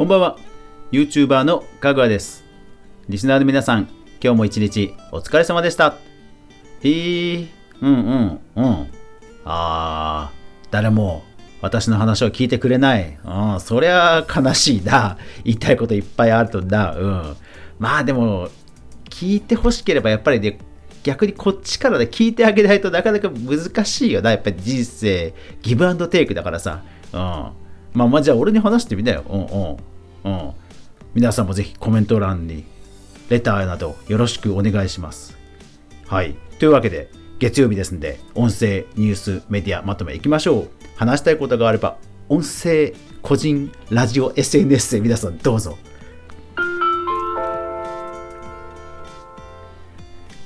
こんばんは。YouTuber のかぐわです。リスナーの皆さん今日も一日お疲れ様でした。へーうんうんうん。あー。誰も私の話を聞いてくれない。うん。そりゃ悲しいな。言いたいこといっぱいあるとな。うん。まあでも聞いてほしければやっぱりね逆にこっちからで聞いてあげないとなかなか難しいよな。やっぱり人生、ギブアンドテイクだからさ。うん。まあまあじゃあ俺に話してみなよ。うんうん。うん。皆さんもぜひコメント欄にレターなどよろしくお願いします。はい。というわけで、月曜日ですんで、音声、ニュース、メディアまとめいきましょう。話したいことがあれば、音声、個人、ラジオ、SNS で皆さんどうぞ。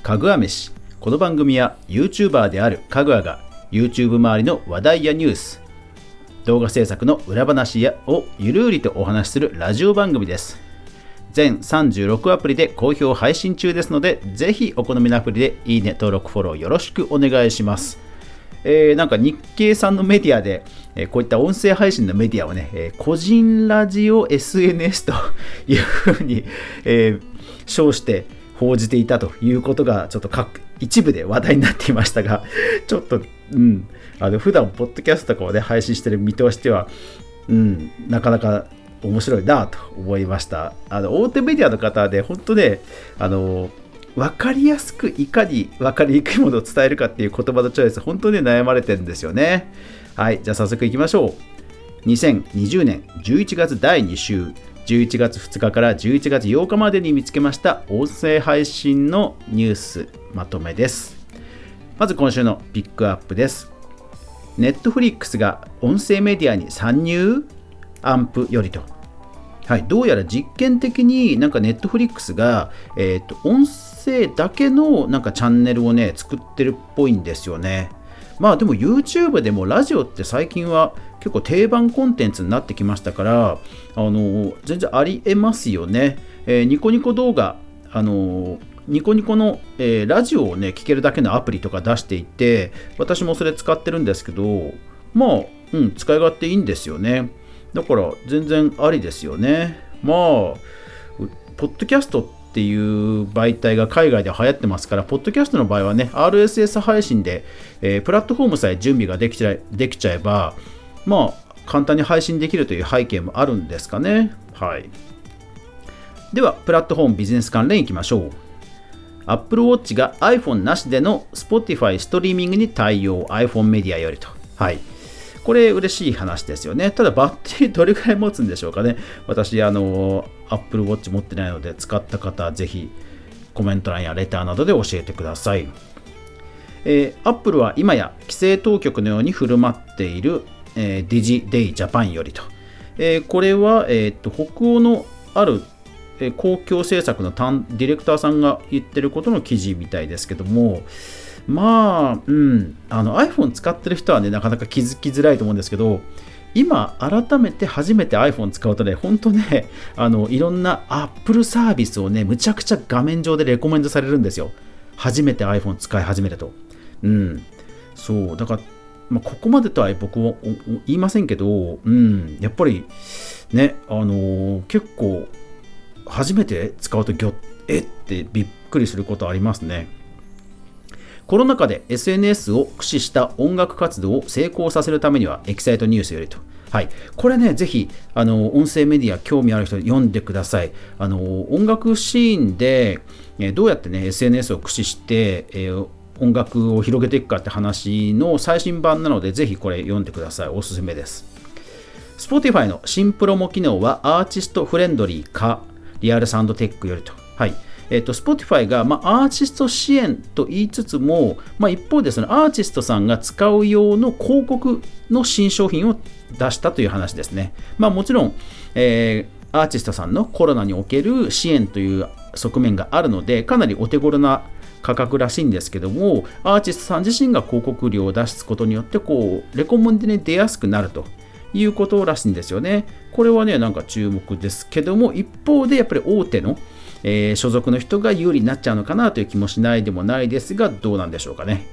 かぐわ飯この番組は YouTuber であるかぐわが YouTube 周りの話題やニュース動画制作の裏話やをゆるりとお話しするラジオ番組です。全36アプリで好評配信中ですのでぜひお好みのアプリでいいね登録フォローよろしくお願いします。えー、なんか日経さんのメディアで、えー、こういった音声配信のメディアをね、えー、個人ラジオ SNS というふうに、え称して報じていたということがちょっと各一部で話題になっていましたがちょっと、うん、あの普段ポッドキャストとかをね配信してる身としては、うん、なかなか面白いなと思いましたあの大手メディアの方で本当ねあの分かりやすくいかに分かりにくいものを伝えるかっていう言葉のチョイス本当に悩まれてるんですよねはいじゃあ早速いきましょう2020年11月第2週11月2日から11月8日までに見つけました音声配信のニュースまとめです。まず今週のピックアップです。ネットフリックスが音声メディアに参入アンプよりと。はい、どうやら実験的になんかネットフリックスが、えーと、音声だけのなんかチャンネルをね作ってるっぽいんですよね。まあでも YouTube でもラジオって最近は結構定番コンテンツになってきましたからあの全然ありえますよね、えー、ニコニコ動画あのニコニコの、えー、ラジオをね聞けるだけのアプリとか出していて私もそれ使ってるんですけどまあ、うん、使い勝手いいんですよねだから全然ありですよねまあポッドキャストっていう媒体が海外で流行ってますから、ポッドキャストの場合はね、RSS 配信で、えー、プラットフォームさえ準備ができちゃできちゃえば、まあ、簡単に配信できるという背景もあるんですかね。はい。では、プラットフォームビジネス関連いきましょう。Apple Watch が iPhone なしでの Spotify ストリーミングに対応 iPhone メディアよりと。はい。これ嬉しい話ですよね。ただバッテリー どれくらい持つんでしょうかね。私、あの、Apple Watch 持ってないので使った方、ぜひコメント欄やレターなどで教えてください。えー、Apple は今や規制当局のように振る舞っている、えー、ディジデイジャパンよりと。えー、これは、えー、っと北欧のあるえ公共政策のディレクターさんが言ってることの記事みたいですけども、まあ、うん、あの iPhone 使ってる人はね、なかなか気づきづらいと思うんですけど、今、改めて初めて iPhone 使うとね、本当ね、あの、いろんな Apple サービスをね、むちゃくちゃ画面上でレコメンドされるんですよ。初めて iPhone 使い始めると。うん。そう、だから、まあ、ここまでとは僕は言いませんけど、うん、やっぱり、ね、あのー、結構、初めて使うとぎょえ？ってびっくりすることありますね。コロナ禍で SNS を駆使した音楽活動を成功させるためには、エキサイトニュースよりと。はい、これね、ぜひあの音声メディア興味ある人読んでください。あの音楽シーンで、えどうやってね SNS を駆使して、えー、音楽を広げていくかって話の最新版なので、ぜひこれ読んでください。おすすめです。Spotify の新プロモ機能はアーティストフレンドリーか、リアルサウンドテックよりと。はい。えっと、Spotify が、まあ、アーティスト支援と言いつつも、まあ、一方でそのアーティストさんが使う用の広告の新商品を出したという話ですね。まあ、もちろん、えー、アーティストさんのコロナにおける支援という側面があるので、かなりお手頃な価格らしいんですけども、アーティストさん自身が広告料を出すことによって、こう、レコメンドに出やすくなるということらしいんですよね。これはね、なんか注目ですけども、一方でやっぱり大手のえー、所属の人が有利になっちゃうのかなという気もしないでもないですが、どうなんでしょうかね。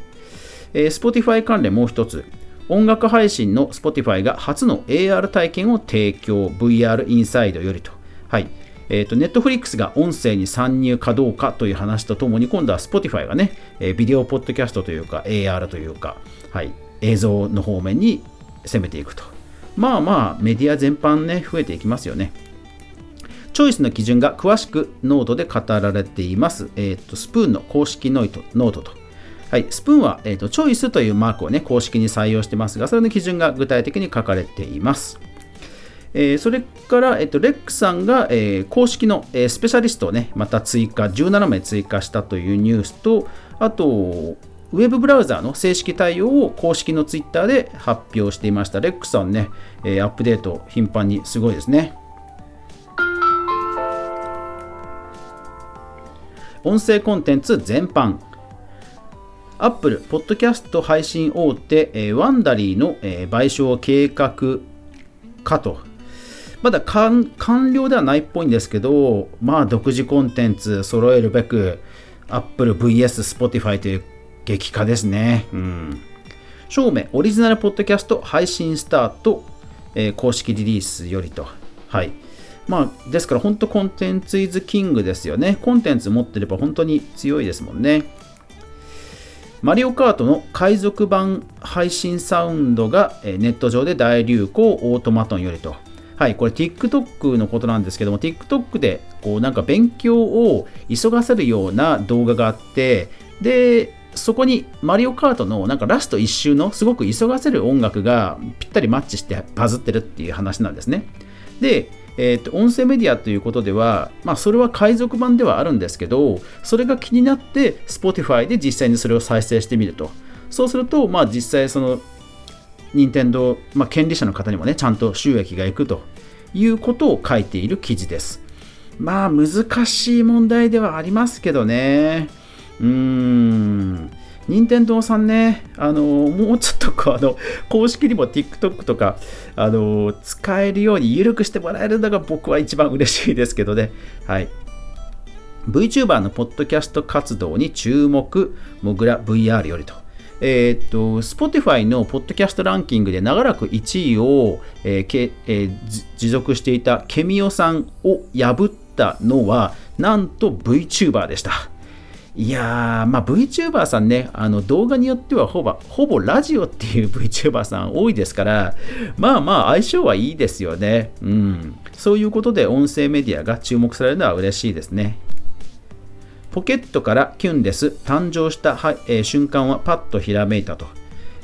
えー、Spotify 関連もう一つ、音楽配信の Spotify が初の AR 体験を提供 VR インサイドよりと。はい。えーと、Netflix が音声に参入かどうかという話とともに今度は Spotify がね、えー、ビデオポッドキャストというか AR というか、はい、映像の方面に攻めていくと。まあまあメディア全般ね、増えていきますよね。チョイスの基準が詳しくノートで語られています。えーと、スプーンの公式ノートノートと。はい、スプーンは、えーと、チョイスというマークをね、公式に採用してますが、それの基準が具体的に書かれています。えー、それから、えーと、レックさんが、えー、公式の、えー、スペシャリストをね、また追加、17名追加したというニュースと、あと、ウェブブラウザーの正式対応を公式のツイッターで発表していました。レックさんね、えアップデート頻繁にすごいですね。音声コンテンツ全般。アップル、ポッドキャスト配信大手、え、ワンダリーの、え、賠償計画かと。まだ完了ではないっぽいんですけど、まあ、独自コンテンツ揃えるべく、アップル VS Spotify という激化ですね。うん。正面、オリジナルポッドキャスト配信スタート、えー、公式リリースよりと。はい。まあ、ですから本当コンテンツイズキングですよね。コンテンツ持ってれば本当に強いですもんね。マリオカートの海賊版配信サウンドがネット上で大流行オートマトンよりと。はい、これ TikTok のことなんですけども、TikTok でこうなんか勉強を急がせるような動画があって、で、そこにマリオカートのなんかラスト1周のすごく急がせる音楽がぴったりマッチしてバズってるっていう話なんですね。で、えーと、音声メディアということでは、まあ、それは海賊版ではあるんですけど、それが気になって Spotify で実際にそれを再生してみると。そうすると、まあ、実際その、任天堂、まあ、権利者の方にもね、ちゃんと収益がいくということを書いている記事です。まあ、難しい問題ではありますけどね。うーん。任天堂さんね、あのもうちょっとこうあの公式にも TikTok とかあの使えるように緩くしてもらえるのが僕は一番嬉しいですけどね。はい。VTuber のポッドキャスト活動に注目、モグラ VR よりと。えー、っと、Spotify のポッドキャストランキングで長らく1位を、えーけえー、持続していたケミオさんを破ったのは、なんと VTuber でした。いやー、まあ、VTuber さんね、あの動画によってはほぼほぼラジオっていう VTuber さん多いですから、まあまあ相性はいいですよね。うん。そういうことで音声メディアが注目されるのは嬉しいですね。ポケットからキュンです。誕生した、はえー、瞬間はパッとひらめいたと。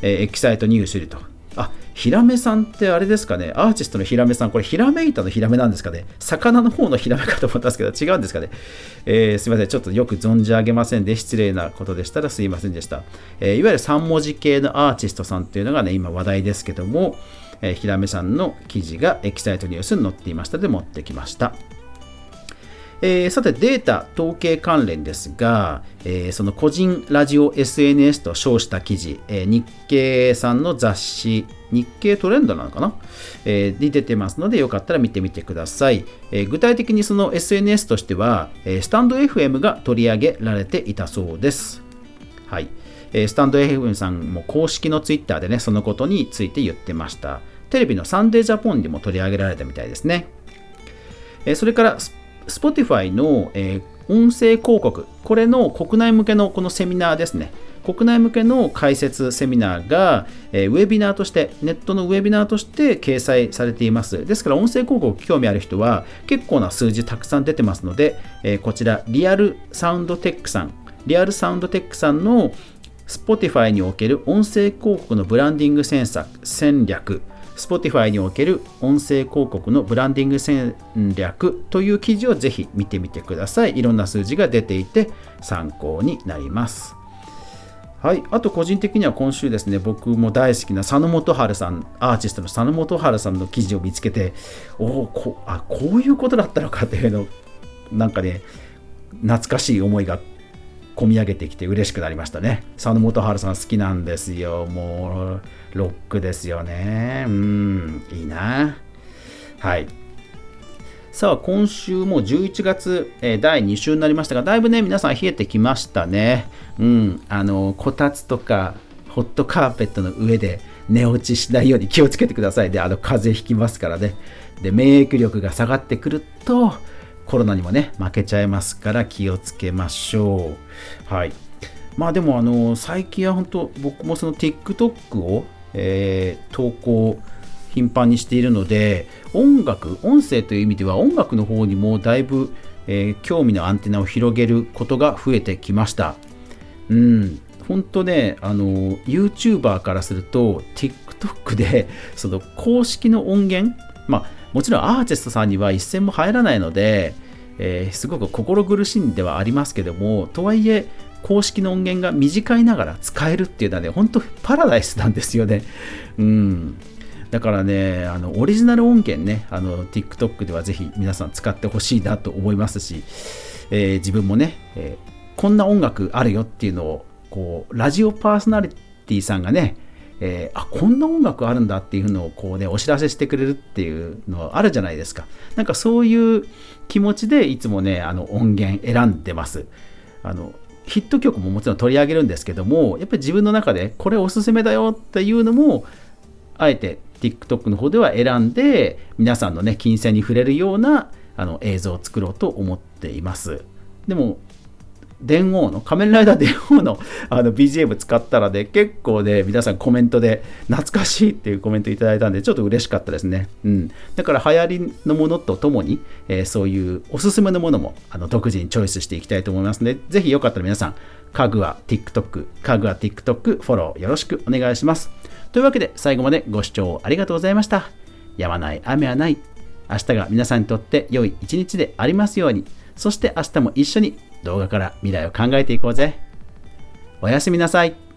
えー、エキサイトニュースリと。あ、ヒラメさんってあれですかね、アーティストのヒラメさん、これヒラメイタのヒラメなんですかね、魚の方のヒラメかと思ったんですけど、違うんですかね、えー、すみません、ちょっとよく存じ上げませんで、失礼なことでしたらすいませんでした。えー、いわゆる3文字系のアーティストさんっていうのがね、今話題ですけども、えー、ヒラメさんの記事がエキサイトニュースに載っていましたので持ってきました。えー、さてデータ統計関連ですが、えー、その個人ラジオ SNS と称した記事、えー、日経さんの雑誌日経トレンドなのかな、えー、に出てますのでよかったら見てみてください、えー、具体的にその SNS としては、えー、スタンド FM が取り上げられていたそうです。はい、えー、スタンド FM さんも公式のツイッターでねそのことについて言ってました。テレビのサンデージャポンにも取り上げられたみたいですね、えー、それから Spotify の、えー、音声広告、これの国内向けのこのセミナーですね。国内向けの解説セミナーが、えー、ウェビナーとして、ネットのウェビナーとして掲載されています。ですから、音声広告興味ある人は結構な数字たくさん出てますので、えー、こちら、リアルサウンドテックさん、リアルサウンドテックさんの Spotify における音声広告のブランディング戦略、Spotify における音声広告のブランディング戦略という記事をぜひ見てみてください。いろんな数字が出ていて参考になります。はい、あと個人的には今週ですね、僕も大好きな佐野元春さん、アーティストの佐野元春さんの記事を見つけて、おおこあこういうことだったのかっていうのなんかね、懐かしい思いが込み上げてきて嬉しくなりましたね。佐野元春さん好きなんですよ。もう、ロックですよね。うん、いいな。はい。さあ、今週も11月、えー、第2週になりましたが、だいぶね、皆さん冷えてきましたね。うん、あの、こたつとか、ホットカーペットの上で寝落ちしないように気をつけてくださいで、あの風邪ひきますからね。で、免疫力が下がってくると、コロナにもね、負けちゃいますから気をつけましょう。はい。まあでも、あの、最近は本当、僕もその TikTok を、えー、投稿、頻繁にしているので、音楽、音声という意味では音楽の方にもだいぶ、えー、興味のアンテナを広げることが増えてきました。うん、本当ね、あの、YouTuber からすると、TikTok で、その公式の音源、まあ、もちろんアーティストさんには一銭も入らないので、えー、すごく心苦しいんではありますけども、とはいえ、公式の音源が短いながら使えるっていうのはね、本当パラダイスなんですよね。うん。だからね、あのオリジナル音源ね、あの TikTok ではぜひ皆さん使ってほしいなと思いますし、えー、自分もね、えー、こんな音楽あるよっていうのを、こう、ラジオパーソナリティさんがね、えー、あこんな音楽あるんだっていうのをこうねお知らせしてくれるっていうのはあるじゃないですか。なんかそういう気持ちでいつもねあの音源選んでます。あのヒット曲ももちろん取り上げるんですけどもやっぱり自分の中でこれおすすめだよっていうのもあえて TikTok の方では選んで皆さんのね金銭に触れるようなあの映像を作ろうと思っています。でも電王の、仮面ライダー電王の あの BGM 使ったらね、結構ね、皆さんコメントで懐かしいっていうコメントいただいたんで、ちょっと嬉しかったですね。うん。だから流行りのものとともに、えー、そういうおすすめのものもあの独自にチョイスしていきたいと思いますので、ぜひよかったら皆さん、家具は TikTok、家具は TikTok フォローよろしくお願いします。というわけで最後までご視聴ありがとうございました。やまない雨はない。明日が皆さんにとって良い一日でありますように。そして明日も一緒に動画から未来を考えていこうぜ。おやすみなさい。